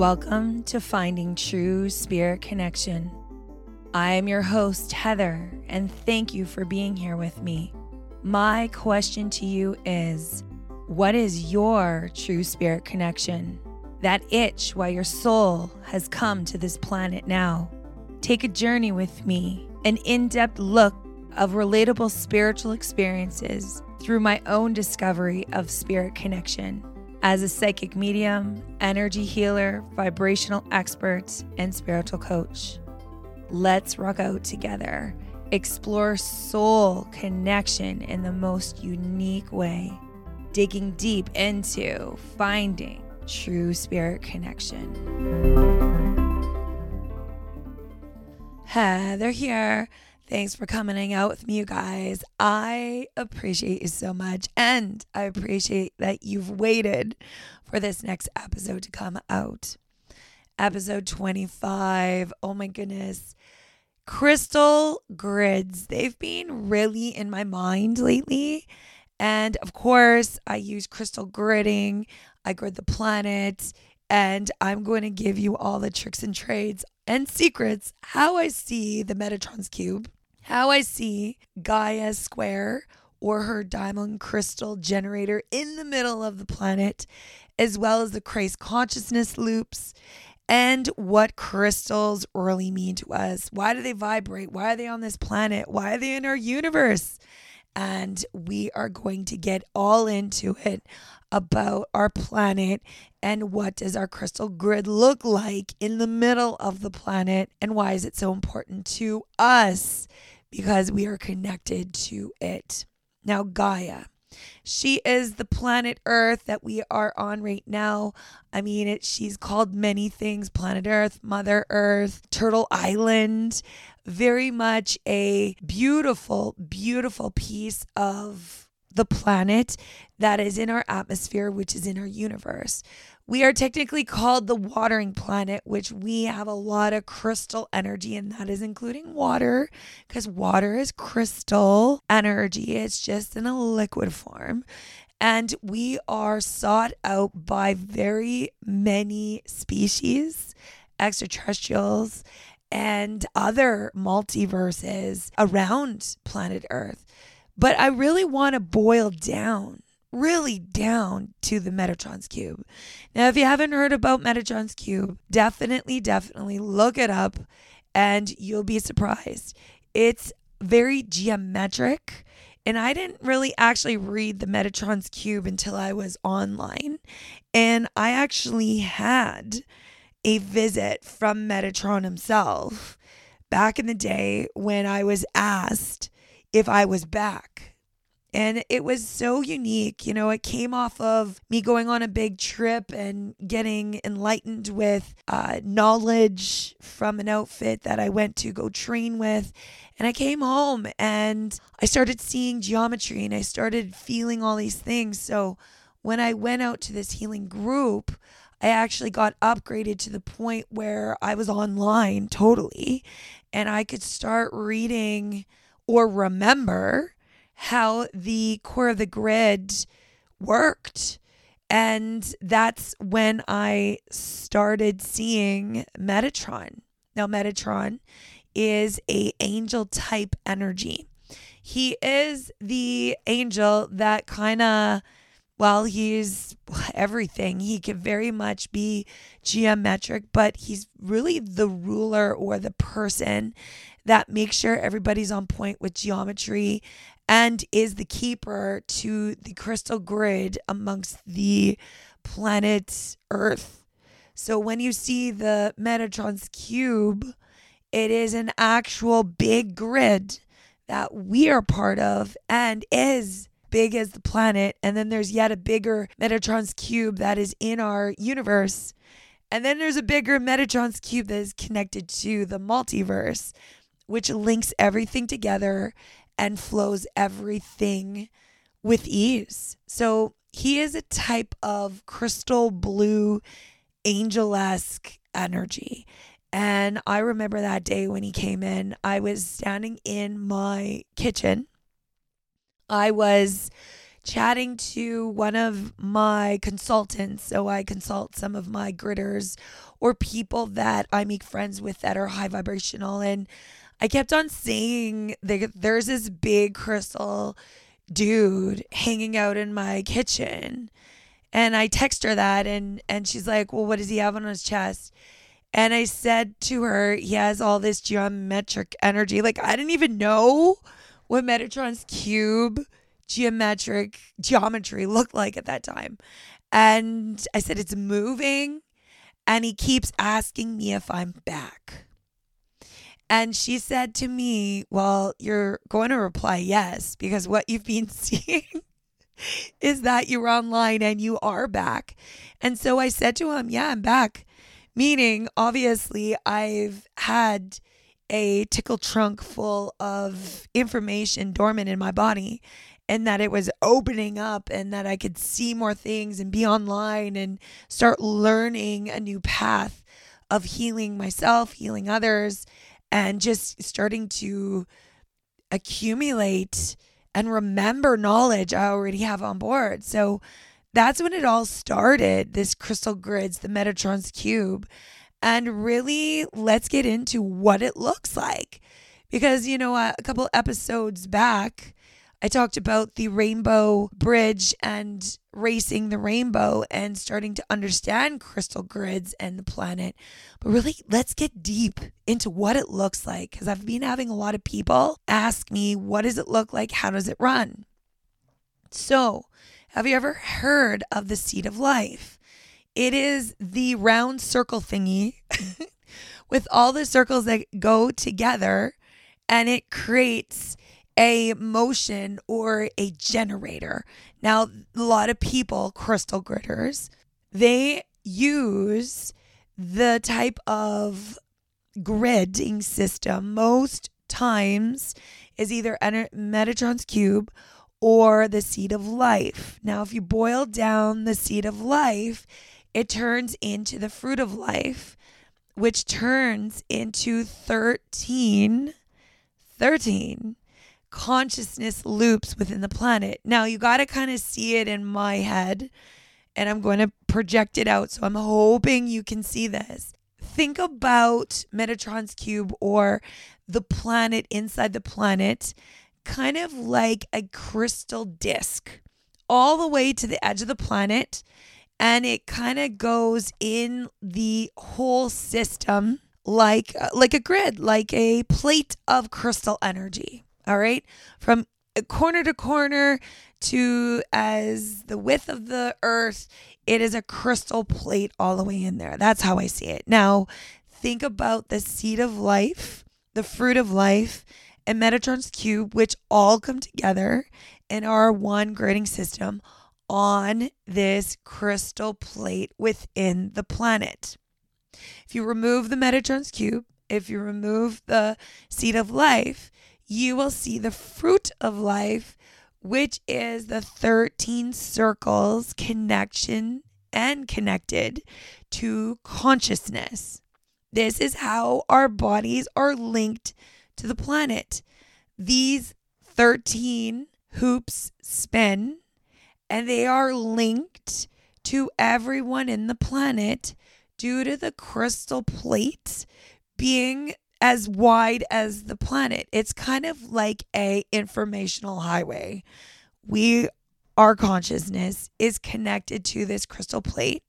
Welcome to Finding True Spirit Connection. I am your host, Heather, and thank you for being here with me. My question to you is What is your true spirit connection? That itch why your soul has come to this planet now. Take a journey with me, an in depth look of relatable spiritual experiences through my own discovery of spirit connection as a psychic medium, energy healer, vibrational expert, and spiritual coach. Let's rock out together, explore soul connection in the most unique way, digging deep into finding true spirit connection. Heather here. Thanks for coming out with me, you guys. I appreciate you so much. And I appreciate that you've waited for this next episode to come out. Episode 25. Oh my goodness. Crystal grids. They've been really in my mind lately. And of course, I use crystal gridding. I grid the planet. And I'm going to give you all the tricks and trades and secrets how I see the Metatron's cube how I see Gaia square or her diamond crystal generator in the middle of the planet, as well as the Christ consciousness loops and what crystals really mean to us. Why do they vibrate? Why are they on this planet? Why are they in our universe? And we are going to get all into it about our planet and what does our crystal grid look like in the middle of the planet and why is it so important to us because we are connected to it. Now, Gaia. She is the planet Earth that we are on right now. I mean, it, she's called many things planet Earth, Mother Earth, Turtle Island. Very much a beautiful, beautiful piece of the planet that is in our atmosphere, which is in our universe. We are technically called the watering planet, which we have a lot of crystal energy, and that is including water, because water is crystal energy. It's just in a liquid form. And we are sought out by very many species, extraterrestrials, and other multiverses around planet Earth. But I really want to boil down really down to the Metatron's Cube. Now, if you haven't heard about Metatron's Cube, definitely, definitely look it up and you'll be surprised. It's very geometric. And I didn't really actually read the Metatron's Cube until I was online. And I actually had a visit from Metatron himself back in the day when I was asked if I was back and it was so unique. You know, it came off of me going on a big trip and getting enlightened with uh, knowledge from an outfit that I went to go train with. And I came home and I started seeing geometry and I started feeling all these things. So when I went out to this healing group, I actually got upgraded to the point where I was online totally and I could start reading or remember how the core of the grid worked. And that's when I started seeing Metatron. Now, Metatron is a angel type energy. He is the angel that kind of well, he's everything. He can very much be geometric, but he's really the ruler or the person that makes sure everybody's on point with geometry and is the keeper to the crystal grid amongst the planet Earth. So when you see the Metatron's cube, it is an actual big grid that we are part of and is big as the planet. And then there's yet a bigger Metatron's cube that is in our universe. And then there's a bigger Metatron's cube that is connected to the multiverse, which links everything together and flows everything with ease. So he is a type of crystal blue, angel esque energy. And I remember that day when he came in, I was standing in my kitchen. I was chatting to one of my consultants. So I consult some of my gridders or people that I make friends with that are high vibrational. And I kept on saying there's this big crystal dude hanging out in my kitchen. And I text her that and and she's like, "Well, what does he have on his chest?" And I said to her, "He has all this geometric energy." Like I didn't even know what Metatron's cube geometric geometry looked like at that time. And I said, It's moving. And he keeps asking me if I'm back. And she said to me, Well, you're going to reply yes, because what you've been seeing is that you're online and you are back. And so I said to him, Yeah, I'm back. Meaning, obviously, I've had a tickle trunk full of information dormant in my body and that it was opening up and that I could see more things and be online and start learning a new path of healing myself, healing others, and just starting to accumulate and remember knowledge I already have on board. So that's when it all started this crystal grids, the Metatron's Cube. And really, let's get into what it looks like. Because, you know, a couple episodes back, I talked about the rainbow bridge and racing the rainbow and starting to understand crystal grids and the planet. But really, let's get deep into what it looks like because I've been having a lot of people ask me, what does it look like? How does it run? So, have you ever heard of the seed of life? It is the round circle thingy with all the circles that go together and it creates a motion or a generator. Now, a lot of people, crystal gridders, they use the type of gridding system most times is either Metatron's cube or the seed of life. Now, if you boil down the seed of life, it turns into the fruit of life, which turns into 13 13 consciousness loops within the planet. Now, you got to kind of see it in my head, and I'm going to project it out. So I'm hoping you can see this. Think about Metatron's cube or the planet inside the planet, kind of like a crystal disc, all the way to the edge of the planet. And it kind of goes in the whole system like uh, like a grid, like a plate of crystal energy. All right. From uh, corner to corner to as the width of the earth, it is a crystal plate all the way in there. That's how I see it. Now, think about the seed of life, the fruit of life, and Metatron's cube, which all come together in our one gridding system on this crystal plate within the planet. If you remove the Metatron's cube, if you remove the seed of life, you will see the fruit of life, which is the 13 circles connection and connected to consciousness. This is how our bodies are linked to the planet. These 13 hoops spin and they are linked to everyone in the planet due to the crystal plate being as wide as the planet. It's kind of like a informational highway. We our consciousness is connected to this crystal plate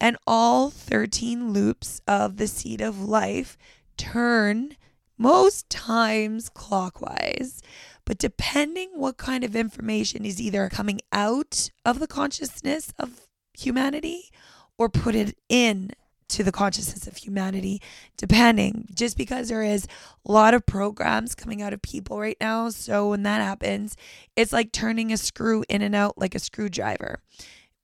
and all 13 loops of the seed of life turn most times clockwise. But depending what kind of information is either coming out of the consciousness of humanity or put it in to the consciousness of humanity, depending, just because there is a lot of programs coming out of people right now. So when that happens, it's like turning a screw in and out like a screwdriver.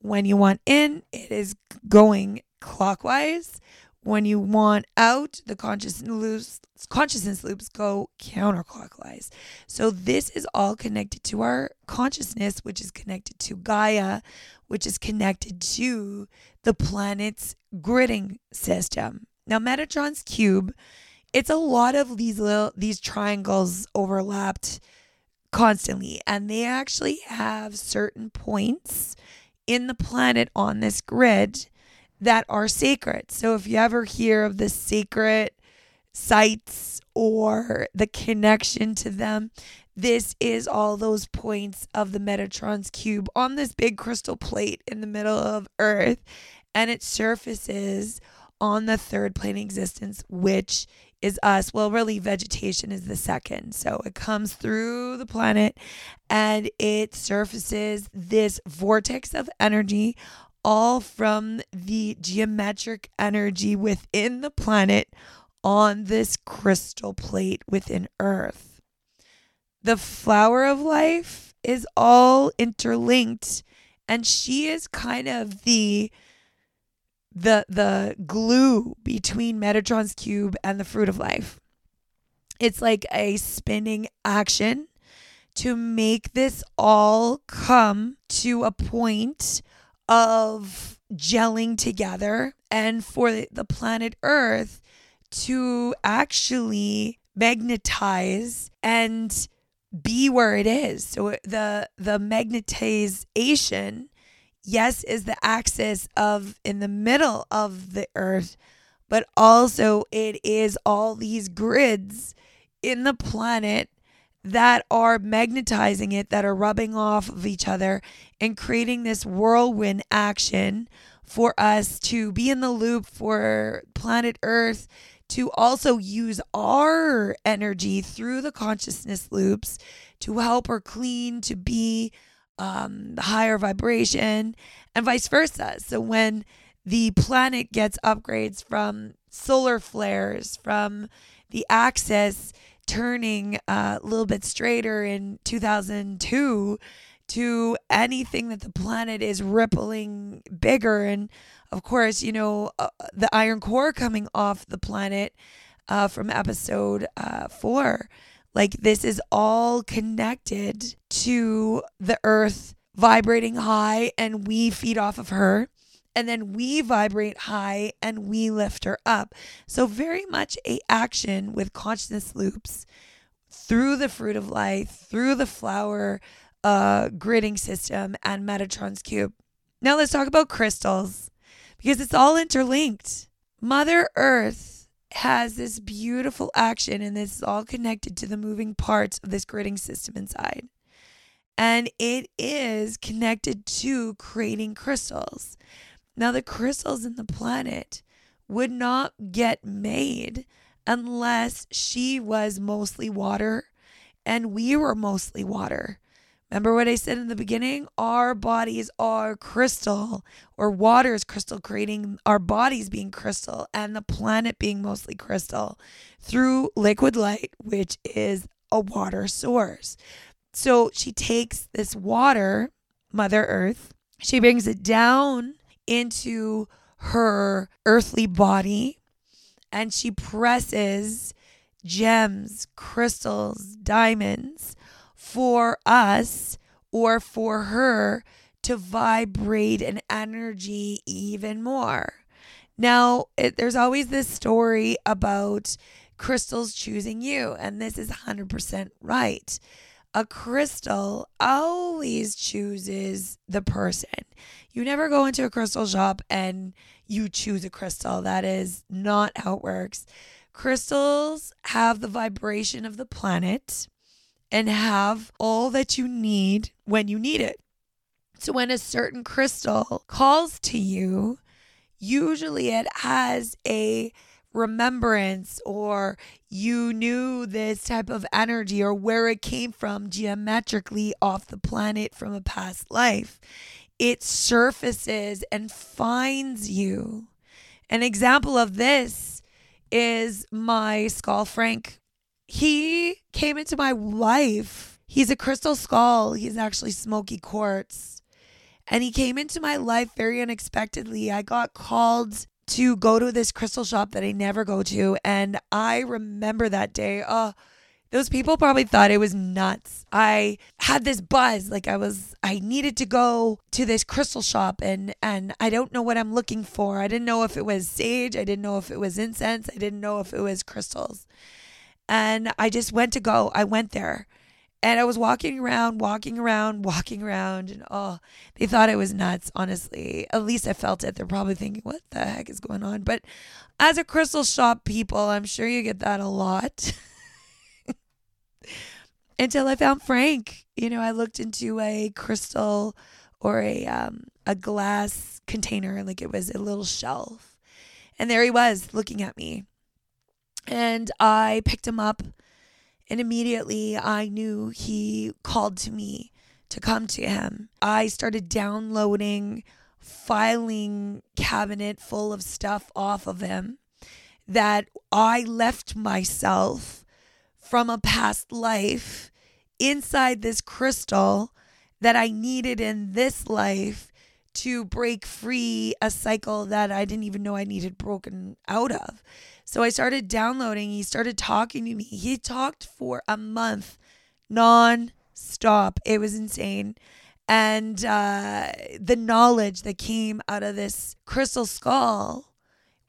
When you want in, it is going clockwise. When you want out, the consciousness loops, consciousness loops go counterclockwise. So this is all connected to our consciousness, which is connected to Gaia, which is connected to the planet's gridding system. Now, Metatron's cube, it's a lot of these little these triangles overlapped constantly. And they actually have certain points in the planet on this grid that are sacred. So if you ever hear of the sacred sites or the connection to them, this is all those points of the Metatron's cube on this big crystal plate in the middle of Earth. And it surfaces on the third plane existence, which is us. Well, really, vegetation is the second. So it comes through the planet and it surfaces this vortex of energy, all from the geometric energy within the planet on this crystal plate within Earth the flower of life is all interlinked and she is kind of the the the glue between Metatron's cube and the fruit of life. It's like a spinning action to make this all come to a point of gelling together and for the planet Earth to actually magnetize and be where it is. So the the magnetization, yes, is the axis of in the middle of the earth, but also it is all these grids in the planet that are magnetizing it, that are rubbing off of each other and creating this whirlwind action for us to be in the loop for planet Earth to also use our energy through the consciousness loops to help her clean, to be um, higher vibration, and vice versa. So when the planet gets upgrades from solar flares, from the axis turning uh, a little bit straighter in 2002 to anything that the planet is rippling bigger and of course, you know, uh, the iron core coming off the planet uh, from episode uh, four. Like, this is all connected to the earth vibrating high, and we feed off of her. And then we vibrate high and we lift her up. So, very much a action with consciousness loops through the fruit of life, through the flower uh, gridding system, and Metatron's cube. Now, let's talk about crystals because it's all interlinked. Mother Earth has this beautiful action, and this is all connected to the moving parts of this gridding system inside. And it is connected to creating crystals. Now, the crystals in the planet would not get made unless she was mostly water and we were mostly water. Remember what I said in the beginning? Our bodies are crystal, or water is crystal, creating our bodies being crystal and the planet being mostly crystal through liquid light, which is a water source. So she takes this water, Mother Earth, she brings it down into her earthly body and she presses gems, crystals, diamonds for us or for her to vibrate an energy even more. Now, it, there's always this story about crystals choosing you, and this is 100% right. A crystal always chooses the person. You never go into a crystal shop and you choose a crystal. That is not how it works. Crystals have the vibration of the planet and have all that you need when you need it. So when a certain crystal calls to you, usually it has a remembrance or you knew this type of energy or where it came from geometrically off the planet from a past life. It surfaces and finds you. An example of this is my Skull Frank he came into my life. He's a crystal skull. He's actually smoky quartz. And he came into my life very unexpectedly. I got called to go to this crystal shop that I never go to. And I remember that day. Oh, those people probably thought it was nuts. I had this buzz like I was I needed to go to this crystal shop and and I don't know what I'm looking for. I didn't know if it was sage, I didn't know if it was incense, I didn't know if it was crystals. And I just went to go. I went there. And I was walking around, walking around, walking around, and oh, they thought it was nuts, honestly. At least I felt it. They're probably thinking, what the heck is going on? But as a crystal shop people, I'm sure you get that a lot. Until I found Frank. You know, I looked into a crystal or a um, a glass container, like it was a little shelf. And there he was looking at me. And I picked him up and immediately I knew he called to me to come to him. I started downloading filing cabinet full of stuff off of him that I left myself from a past life inside this crystal that I needed in this life to break free a cycle that I didn't even know I needed broken out of. So I started downloading. He started talking to me. He talked for a month non stop. It was insane. And uh, the knowledge that came out of this crystal skull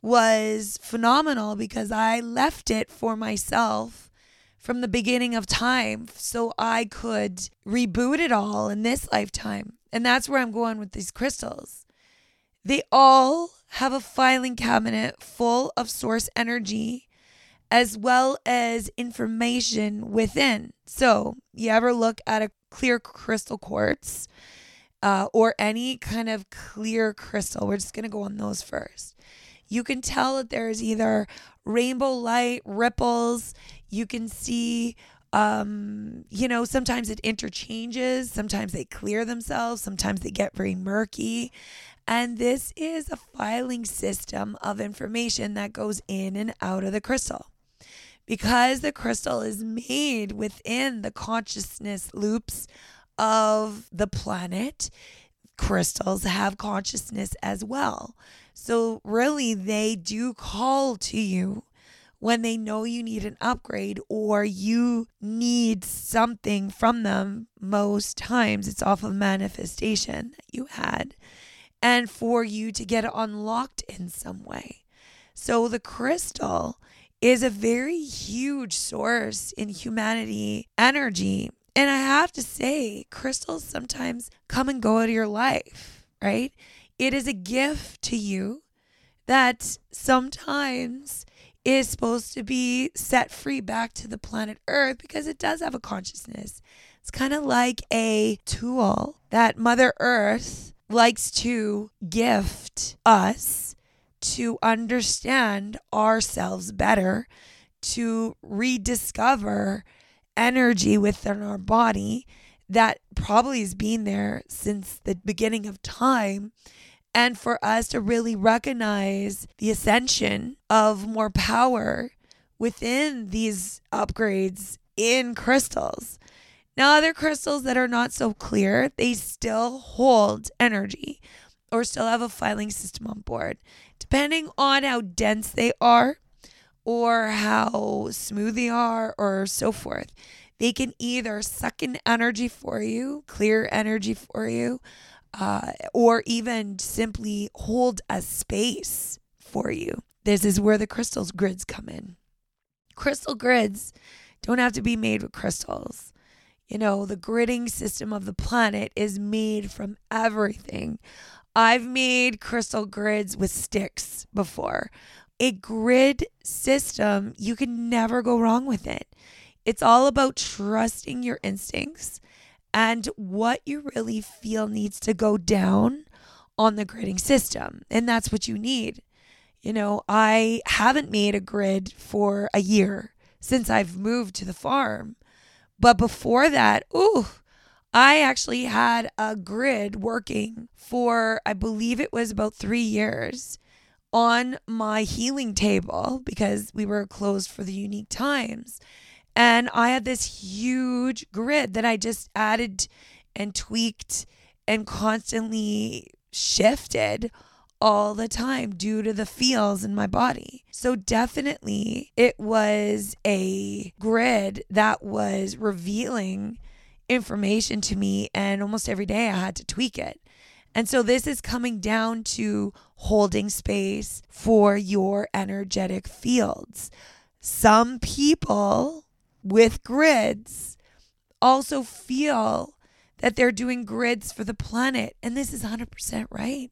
was phenomenal because I left it for myself from the beginning of time so I could reboot it all in this lifetime. And that's where I'm going with these crystals. They all have a filing cabinet full of source energy as well as information within. So, you ever look at a clear crystal quartz uh, or any kind of clear crystal? We're just going to go on those first. You can tell that there's either rainbow light, ripples. You can see um, you know, sometimes it interchanges, sometimes they clear themselves, sometimes they get very murky. And this is a filing system of information that goes in and out of the crystal. Because the crystal is made within the consciousness loops of the planet, crystals have consciousness as well. So, really, they do call to you when they know you need an upgrade or you need something from them, most times it's off of manifestation that you had, and for you to get unlocked in some way. So the crystal is a very huge source in humanity energy. And I have to say, crystals sometimes come and go out of your life, right? It is a gift to you that sometimes is supposed to be set free back to the planet Earth because it does have a consciousness. It's kind of like a tool that Mother Earth likes to gift us to understand ourselves better, to rediscover energy within our body that probably has been there since the beginning of time and for us to really recognize the ascension of more power within these upgrades in crystals. Now, other crystals that are not so clear, they still hold energy or still have a filing system on board. Depending on how dense they are or how smooth they are or so forth, they can either suck in energy for you, clear energy for you, uh, or even simply hold a space for you. This is where the crystals grids come in. Crystal grids don't have to be made with crystals. You know, the gridding system of the planet is made from everything. I've made crystal grids with sticks before. A grid system, you can never go wrong with it. It's all about trusting your instincts and what you really feel needs to go down on the gridding system. And that's what you need. You know, I haven't made a grid for a year since I've moved to the farm. But before that, ooh, I actually had a grid working for, I believe it was about three years on my healing table because we were closed for the unique times. And I had this huge grid that I just added and tweaked and constantly shifted all the time due to the feels in my body. So, definitely, it was a grid that was revealing information to me, and almost every day I had to tweak it. And so, this is coming down to holding space for your energetic fields. Some people with grids also feel that they're doing grids for the planet. And this is 100% right.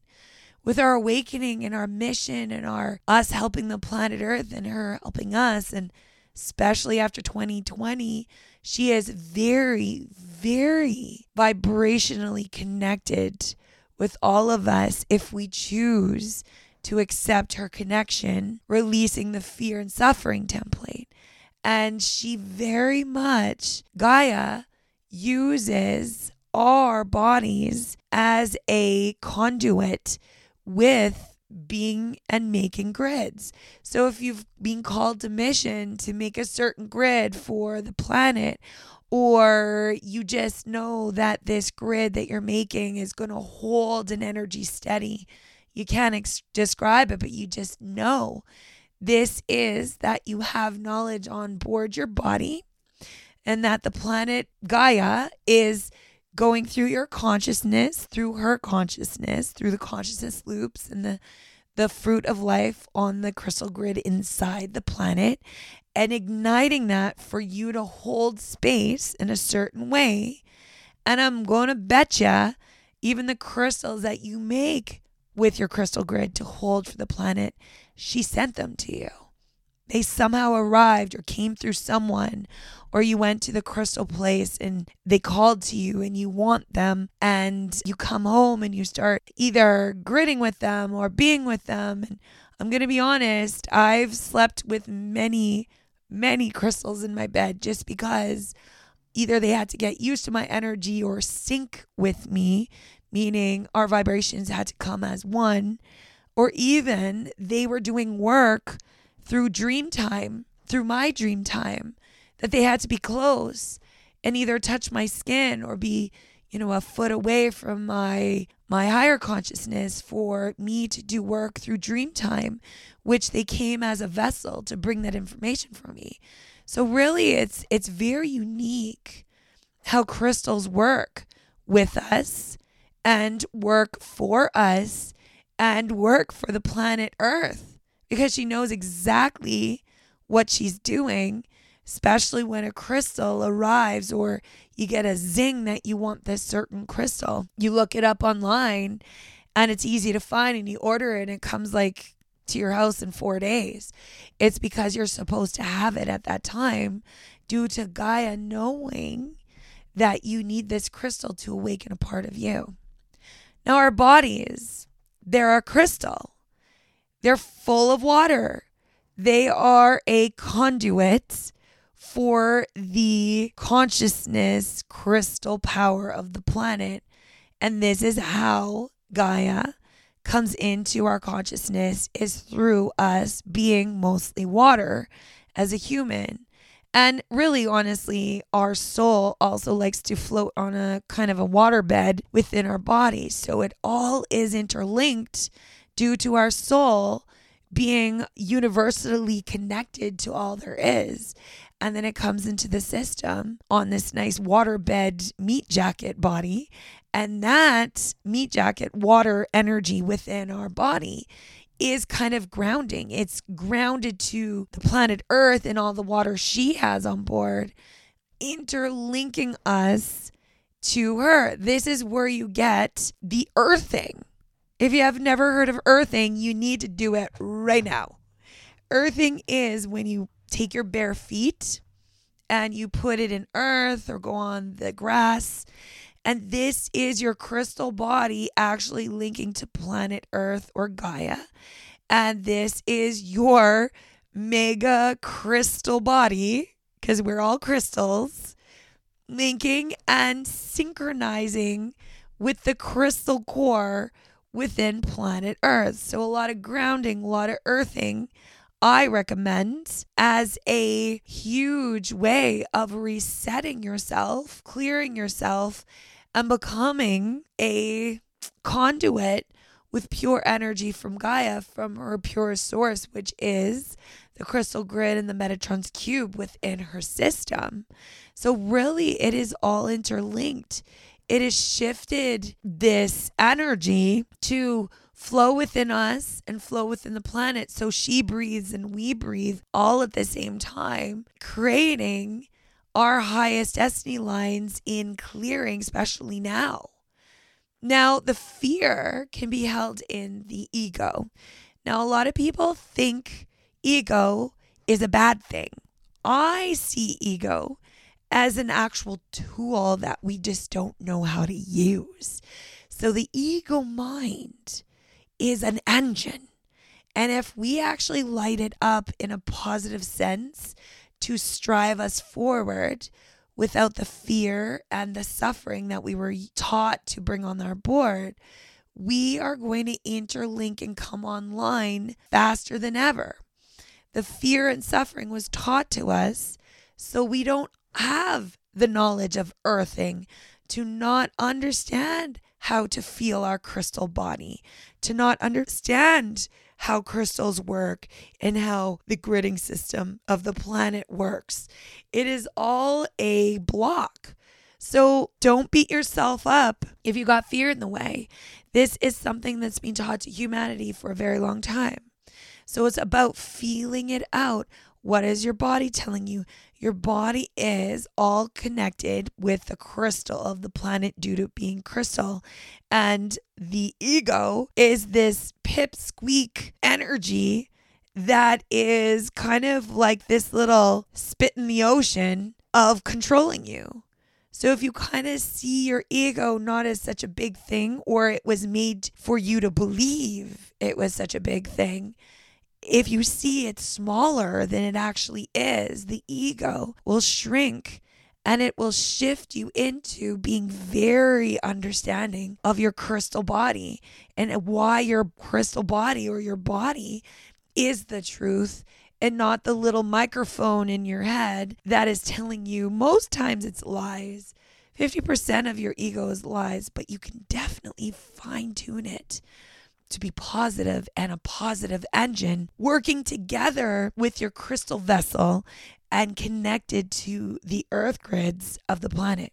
With our awakening and our mission and our us helping the planet Earth and her helping us, and especially after 2020, she is very, very vibrationally connected with all of us if we choose to accept her connection, releasing the fear and suffering template. And she very much, Gaia, uses our bodies as a conduit with being and making grids. So if you've been called to mission to make a certain grid for the planet, or you just know that this grid that you're making is going to hold an energy steady. You can't ex- describe it, but you just know this is that you have knowledge on board your body and that the planet Gaia is going through your consciousness, through her consciousness, through the consciousness loops and the the fruit of life on the crystal grid inside the planet and igniting that for you to hold space in a certain way. And I'm going to bet you even the crystals that you make with your crystal grid to hold for the planet, she sent them to you they somehow arrived or came through someone or you went to the crystal place and they called to you and you want them and you come home and you start either gridding with them or being with them. And I'm going to be honest I've slept with many many crystals in my bed just because either they had to get used to my energy or sync with me meaning our vibrations had to come as one or even they were doing work through dream time, through my dream time, that they had to be close and either touch my skin or be, you know, a foot away from my my higher consciousness for me to do work through dream time, which they came as a vessel to bring that information for me. So really it's it's very unique how crystals work with us and work for us and work for the planet Earth because she knows exactly what she's doing, especially when a crystal arrives or you get a zing that you want this certain crystal. You look it up online and it's easy to find and you order it and it comes like to your house in four days. It's because you're supposed to have it at that time due to Gaia knowing that you need this crystal to awaken a part of you. Now, our bodies, they're a crystal. They're full of water. They are a conduit for the consciousness crystal power of the planet. And this is how Gaia comes into our consciousness is through us being mostly water as a human. And really, honestly, our soul also likes to float on a kind of a waterbed within our body. So it all is interlinked due to our soul being universally connected to all there is. And then it comes into the system on this nice waterbed meat jacket body. And that meat jacket water energy within our body is kind of grounding. It's grounded to the planet Earth and all the water she has on board, interlinking us to her. This is where you get the earthing if you have never heard of earthing, you need to do it right now. Earthing is when you take your bare feet and you put it in earth or go on the grass. And this is your crystal body actually linking to planet Earth or Gaia. And this is your mega crystal body, because we're all crystals, linking and synchronizing with the crystal core within planet Earth. So, a lot of grounding, a lot of earthing. I recommend as a huge way of resetting yourself, clearing yourself, and becoming a conduit with pure energy from Gaia, from her pure source, which is the crystal grid and the Metatron's cube within her system. So, really, it is all interlinked it has shifted this energy to flow within us and flow within the planet. So she breathes and we breathe all at the same time, creating our highest destiny lines in clearing, especially now. Now, the fear can be held in the ego. Now, a lot of people think ego is a bad thing. I see ego as an actual tool that we just don't know how to use. So, the ego mind is an engine. And if we actually light it up in a positive sense to strive us forward, without the fear and the suffering that we were taught to bring on our board, we are going to interlink and come online faster than ever. The fear and suffering was taught to us, so we don't have the knowledge of earthing to not understand how to feel our crystal body, to not understand how crystals work and how the gridding system of the planet works. It is all a block. So don't beat yourself up if you got fear in the way. This is something that's been taught to humanity for a very long time. So it's about feeling it out. What is your body telling you? Your body is all connected with the crystal of the planet due to being crystal. And the ego is this pipsqueak energy that is kind of like this little spit in the ocean of controlling you. So if you kind of see your ego not as such a big thing, or it was made for you to believe it was such a big thing, if you see it smaller than it actually is, the ego will shrink and it will shift you into being very understanding of your crystal body and why your crystal body or your body is the truth and not the little microphone in your head that is telling you most times it's lies. 50% of your ego is lies, but you can definitely fine tune it to be positive and a positive engine working together with your crystal vessel and connected to the earth grids of the planet.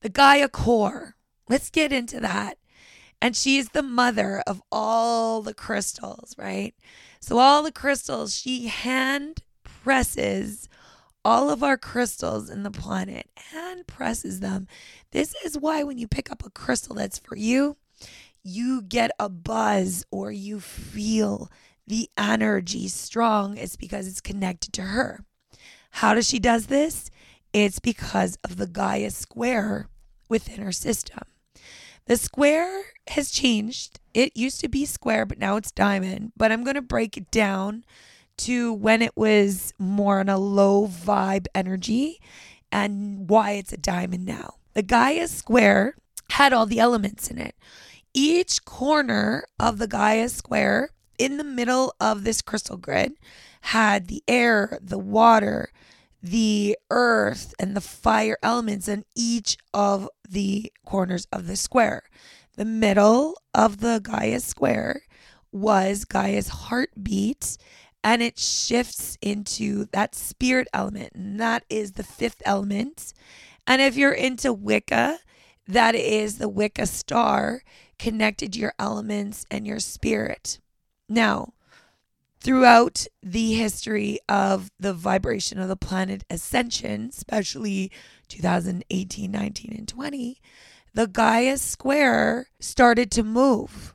The Gaia core, let's get into that. And she's the mother of all the crystals, right? So, all the crystals, she hand presses all of our crystals in the planet, hand presses them. This is why when you pick up a crystal that's for you, you get a buzz or you feel the energy strong, it's because it's connected to her. How does she does this? It's because of the Gaia square within her system. The square has changed. It used to be square, but now it's diamond. But I'm going to break it down to when it was more on a low vibe energy and why it's a diamond now. The Gaia square had all the elements in it each corner of the Gaia square in the middle of this crystal grid had the air, the water, the earth, and the fire elements in each of the corners of the square. The middle of the Gaia square was Gaia's heartbeat, and it shifts into that spirit element, and that is the fifth element. And if you're into Wicca, that is the Wicca star connected your elements and your spirit. Now, throughout the history of the vibration of the planet ascension, especially 2018, 19, and 20, the Gaia square started to move.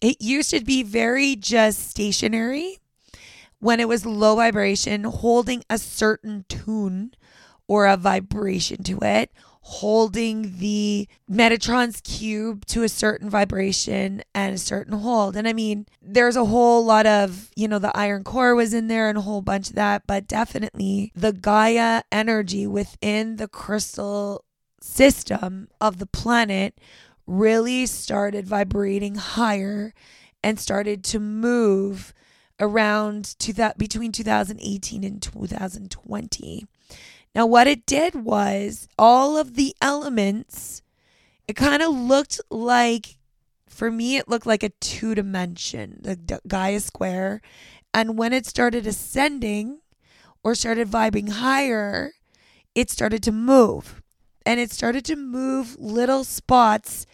It used to be very just stationary when it was low vibration, holding a certain tune or a vibration to it, holding the Metatron's cube to a certain vibration and a certain hold. And I mean, there's a whole lot of, you know, the iron core was in there and a whole bunch of that, but definitely the Gaia energy within the crystal system of the planet really started vibrating higher and started to move around to that between 2018 and 2020 now, what it did was all of the elements, it kind of looked like, for me, it looked like a two dimension, the Gaia's square. And when it started ascending or started vibing higher, it started to move. And it started to move little spots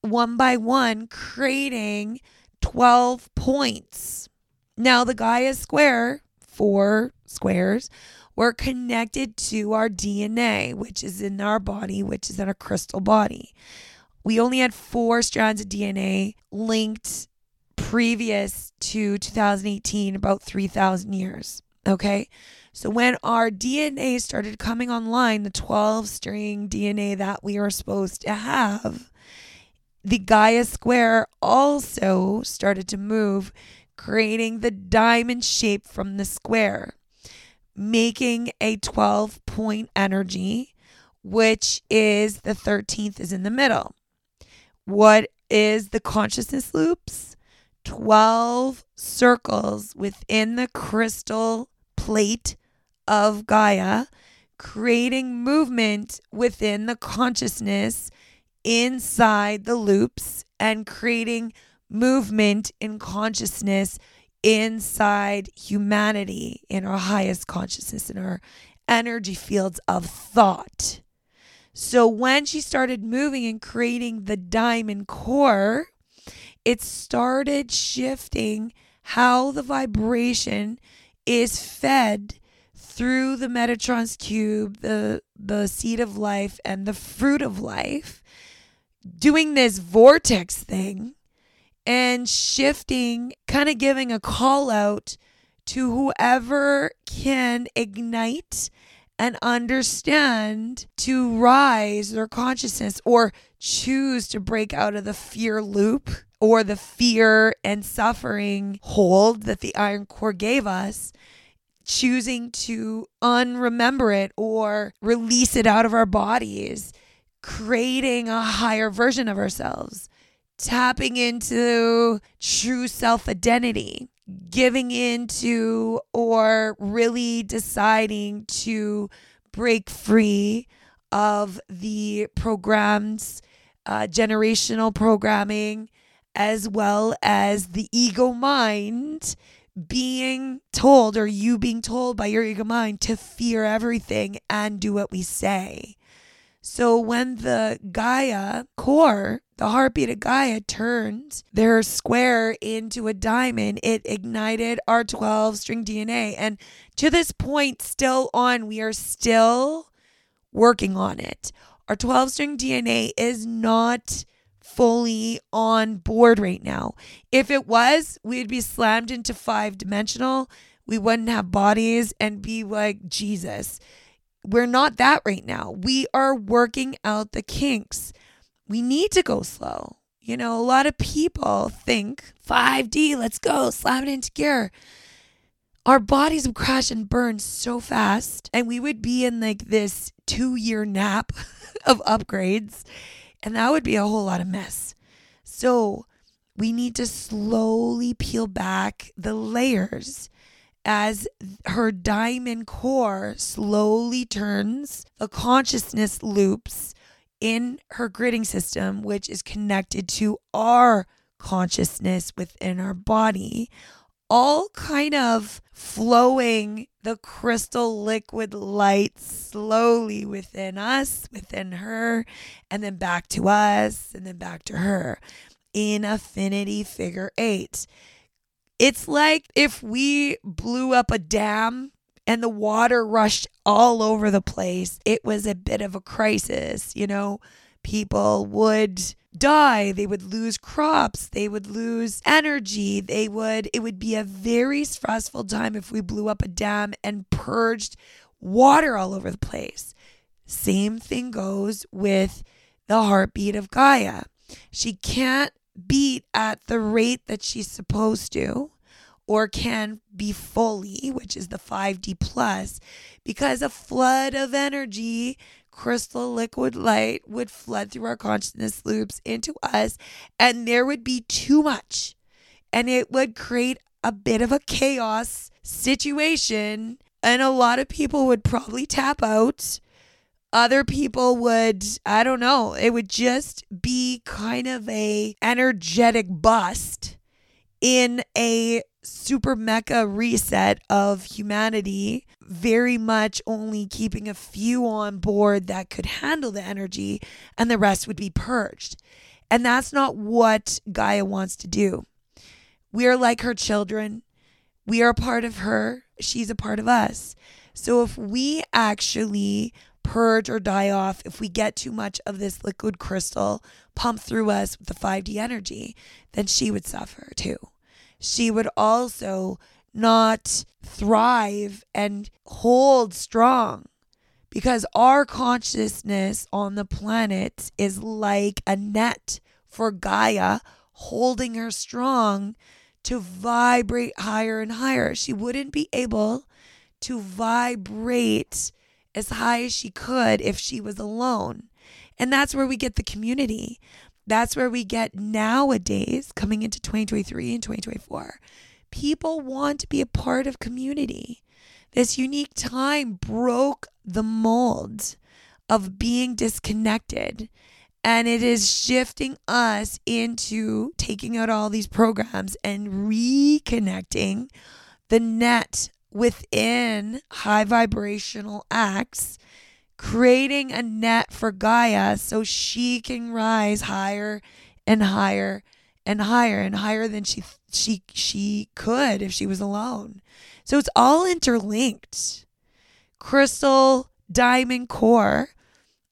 one by one, creating 12 points. Now, the Gaia's square, four squares, we're connected to our DNA, which is in our body, which is in a crystal body. We only had four strands of DNA linked previous to 2018, about 3,000 years. Okay. So when our DNA started coming online, the 12 string DNA that we are supposed to have, the Gaia square also started to move, creating the diamond shape from the square, making a 12 point energy, which is the 13th is in the middle. What is the consciousness loops? 12 circles within the crystal plate of Gaia, creating movement within the consciousness inside the loops and creating movement in consciousness inside humanity, in our highest consciousness, in our energy fields of thought. So when she started moving and creating the diamond core, it started shifting how the vibration is fed through the Metatron's cube, the the seed of life and the fruit of life, doing this vortex thing and shifting, kind of giving a call out to whoever can ignite and understand to rise their consciousness or choose to break out of the fear loop or the fear and suffering hold that the iron core gave us choosing to unremember it or release it out of our bodies, creating a higher version of ourselves, tapping into true self identity, giving into or really deciding to break free of the programs, uh, generational programming, as well as the ego mind being told or you being told by your ego mind to fear everything and do what we say. So when the Gaia core, the heartbeat of Gaia turned their square into a diamond, it ignited our 12 string DNA. And to this point, still on, we are still working on it. Our 12 string DNA is not fully on board right now. If it was, we'd be slammed into five dimensional. We wouldn't have bodies and be like Jesus. We're not that right now. We are working out the kinks. We need to go slow. You know, a lot of people think 5D, let's go, slam it into gear. Our bodies would crash and burn so fast, and we would be in like this two year nap of upgrades and that would be a whole lot of mess. So we need to slowly peel back the layers as her diamond core slowly turns the consciousness loops in her gridding system, which is connected to our consciousness within our body, all kind of flowing the crystal liquid light slowly within us, within her, and then back to us, and then back to her in affinity figure eight. It's like if we blew up a dam and the water rushed all over the place, it was a bit of a crisis, you know? People would die they would lose crops they would lose energy they would it would be a very stressful time if we blew up a dam and purged water all over the place. Same thing goes with the heartbeat of gaia. She can't beat at the rate that she's supposed to or can be fully which is the 5d plus because a flood of energy crystal liquid light would flood through our consciousness loops into us, and there would be too much. And it would create a bit of a chaos situation. And a lot of people would probably tap out. Other people would, I don't know, it would just be kind of a energetic bust in a super mecha reset of humanity, very much only keeping a few on board that could handle the energy, and the rest would be purged. And that's not what Gaia wants to do. We are like her children. We are a part of her. She's a part of us. So if we actually purge or die off, if we get too much of this liquid crystal pumped through us with the 5D energy, then she would suffer too. She would also not thrive and hold strong because our consciousness on the planet is like a net for Gaia holding her strong to vibrate higher and higher. She wouldn't be able to vibrate as high as she could if she was alone. And that's where we get the community. That's where we get nowadays, coming into 2023 and 2024. People want to be a part of community. This unique time broke the mold of being disconnected. And it is shifting us into taking out all these programs and reconnecting the net within high vibrational acts, creating a net for Gaia so she can rise higher and higher and higher and higher than she she she could if she was alone. So it's all interlinked. Crystal diamond core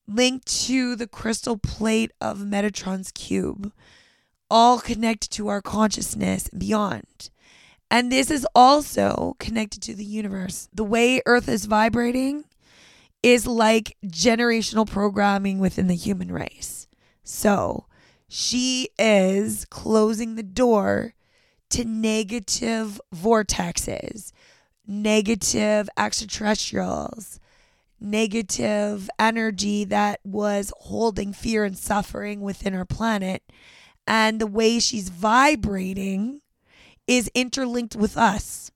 linked to the crystal plate of Metatron's cube, all connected to our consciousness beyond. And this is also connected to the universe. The way Earth is vibrating is like generational programming within the human race. So she is closing the door to negative vortexes, negative extraterrestrials, negative energy that was holding fear and suffering within our planet. And the way she's vibrating is interlinked with us.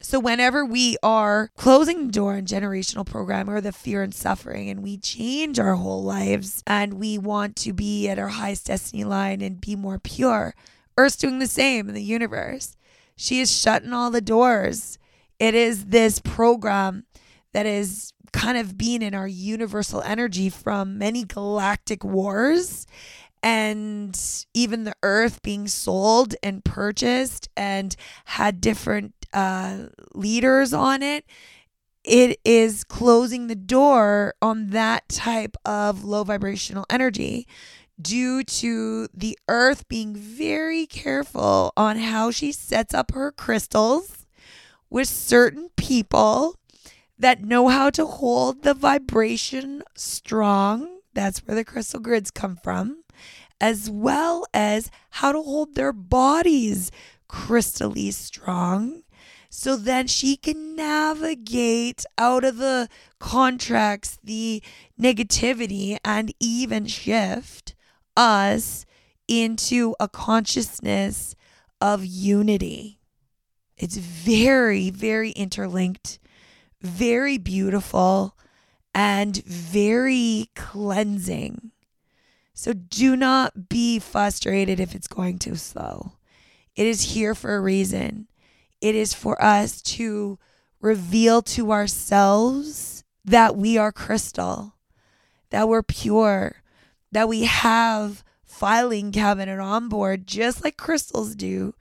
So, whenever we are closing the door on generational programming or the fear and suffering, and we change our whole lives and we want to be at our highest destiny line and be more pure, Earth's doing the same in the universe. She is shutting all the doors. It is this program that is kind of being in our universal energy from many galactic wars and even the earth being sold and purchased and had different uh, leaders on it, it is closing the door on that type of low vibrational energy due to the earth being very careful on how she sets up her crystals with certain people that know how to hold the vibration strong. That's where the crystal grids come from as well as how to hold their bodies crystally strong. So then she can navigate out of the contracts, the negativity, and even shift us into a consciousness of unity. It's very, very interlinked, very beautiful, and very cleansing. So do not be frustrated if it's going too slow. It is here for a reason. It is for us to reveal to ourselves that we are crystal, that we're pure, that we have filing cabinet on board just like crystals do,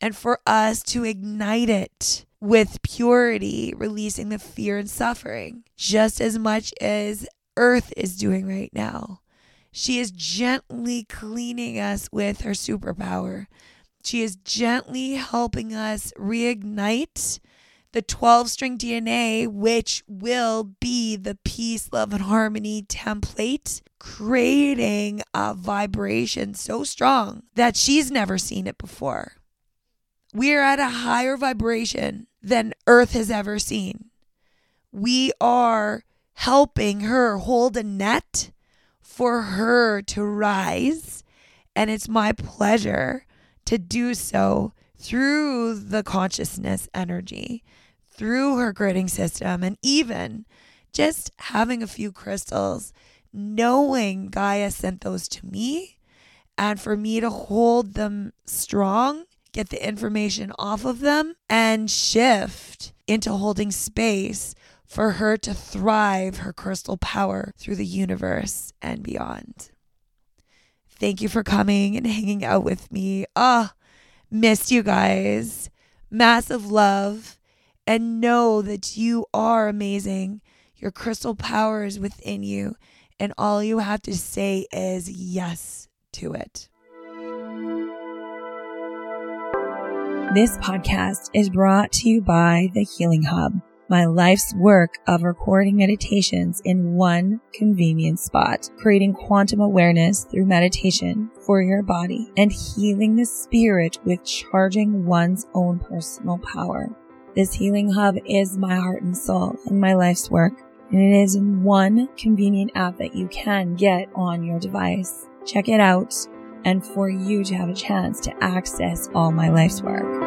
and for us to ignite it with purity, releasing the fear and suffering, just as much as Earth is doing right now. She is gently cleaning us with her superpower. She is gently helping us reignite the 12 string DNA, which will be the peace, love, and harmony template, creating a vibration so strong that she's never seen it before. We're at a higher vibration than Earth has ever seen. We are helping her hold a net for her to rise. And it's my pleasure to do so through the consciousness energy, through her gridding system, and even just having a few crystals, knowing Gaia sent those to me, and for me to hold them strong, get the information off of them, and shift into holding space for her to thrive her crystal power through the universe and beyond. Thank you for coming and hanging out with me. Ah, oh, missed you guys. Massive love. and know that you are amazing. Your crystal power is within you, and all you have to say is yes to it. This podcast is brought to you by the Healing Hub, my life's work of recording meditations in one convenient spot, creating quantum awareness through meditation for your body and healing the spirit with charging one's own personal power. This healing hub is my heart and soul and my life's work, and it is in one convenient app that you can get on your device. Check it out and for you to have a chance to access all my life's work.